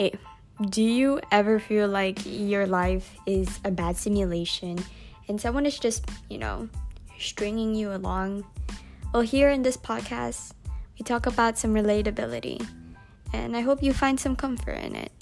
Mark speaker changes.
Speaker 1: Hey, do you ever feel like your life is a bad simulation and someone is just, you know, stringing you along? Well, here in this podcast, we talk about some relatability, and I hope you find some comfort in it.